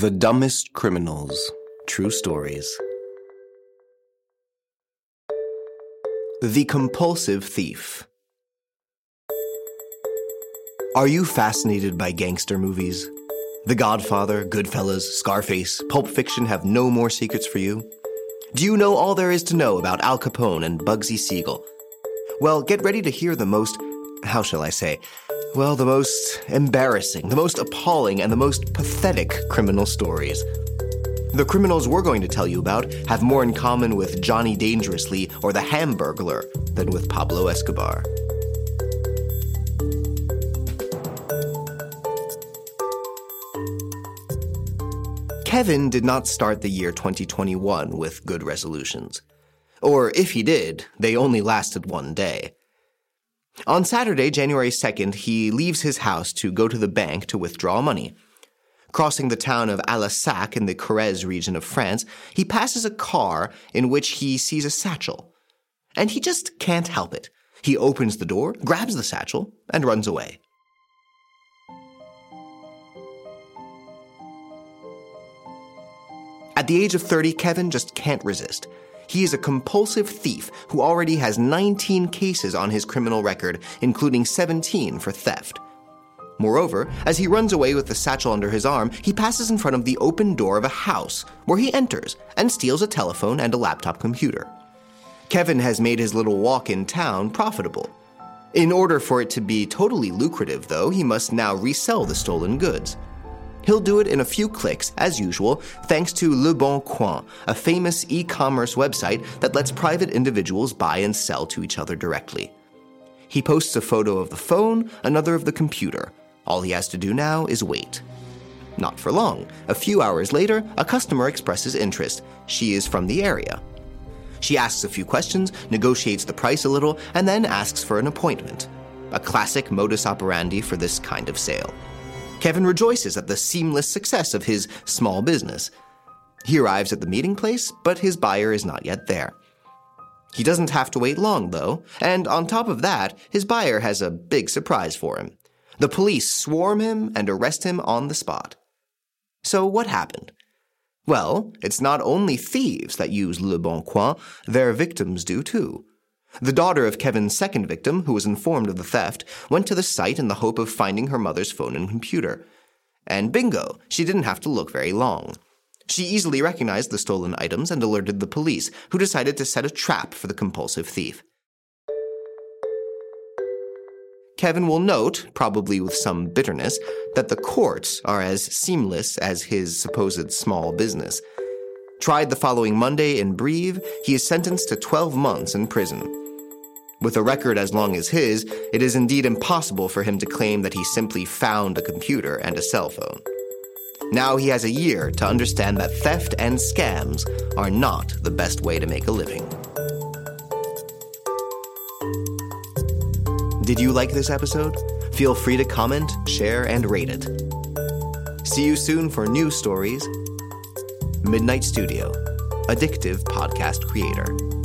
The Dumbest Criminals True Stories. The Compulsive Thief. Are you fascinated by gangster movies? The Godfather, Goodfellas, Scarface, Pulp Fiction have no more secrets for you? Do you know all there is to know about Al Capone and Bugsy Siegel? Well, get ready to hear the most, how shall I say, well, the most embarrassing, the most appalling, and the most pathetic criminal stories. The criminals we're going to tell you about have more in common with Johnny Dangerously or the Hamburglar than with Pablo Escobar. Kevin did not start the year 2021 with good resolutions. Or if he did, they only lasted one day. On Saturday, January 2nd, he leaves his house to go to the bank to withdraw money. Crossing the town of Allassac in the Corrèze region of France, he passes a car in which he sees a satchel. And he just can't help it. He opens the door, grabs the satchel, and runs away. At the age of 30, Kevin just can't resist. He is a compulsive thief who already has 19 cases on his criminal record, including 17 for theft. Moreover, as he runs away with the satchel under his arm, he passes in front of the open door of a house, where he enters and steals a telephone and a laptop computer. Kevin has made his little walk in town profitable. In order for it to be totally lucrative, though, he must now resell the stolen goods. He'll do it in a few clicks, as usual, thanks to Le Bon Coin, a famous e commerce website that lets private individuals buy and sell to each other directly. He posts a photo of the phone, another of the computer. All he has to do now is wait. Not for long. A few hours later, a customer expresses interest. She is from the area. She asks a few questions, negotiates the price a little, and then asks for an appointment. A classic modus operandi for this kind of sale. Kevin rejoices at the seamless success of his small business. He arrives at the meeting place, but his buyer is not yet there. He doesn't have to wait long, though, and on top of that, his buyer has a big surprise for him. The police swarm him and arrest him on the spot. So, what happened? Well, it's not only thieves that use Le Bon Coin, their victims do too. The daughter of Kevin's second victim, who was informed of the theft, went to the site in the hope of finding her mother's phone and computer. And bingo, she didn't have to look very long. She easily recognized the stolen items and alerted the police, who decided to set a trap for the compulsive thief. Kevin will note, probably with some bitterness, that the courts are as seamless as his supposed small business. Tried the following Monday in Brive, he is sentenced to 12 months in prison. With a record as long as his, it is indeed impossible for him to claim that he simply found a computer and a cell phone. Now he has a year to understand that theft and scams are not the best way to make a living. Did you like this episode? Feel free to comment, share, and rate it. See you soon for new stories. Midnight Studio, addictive podcast creator.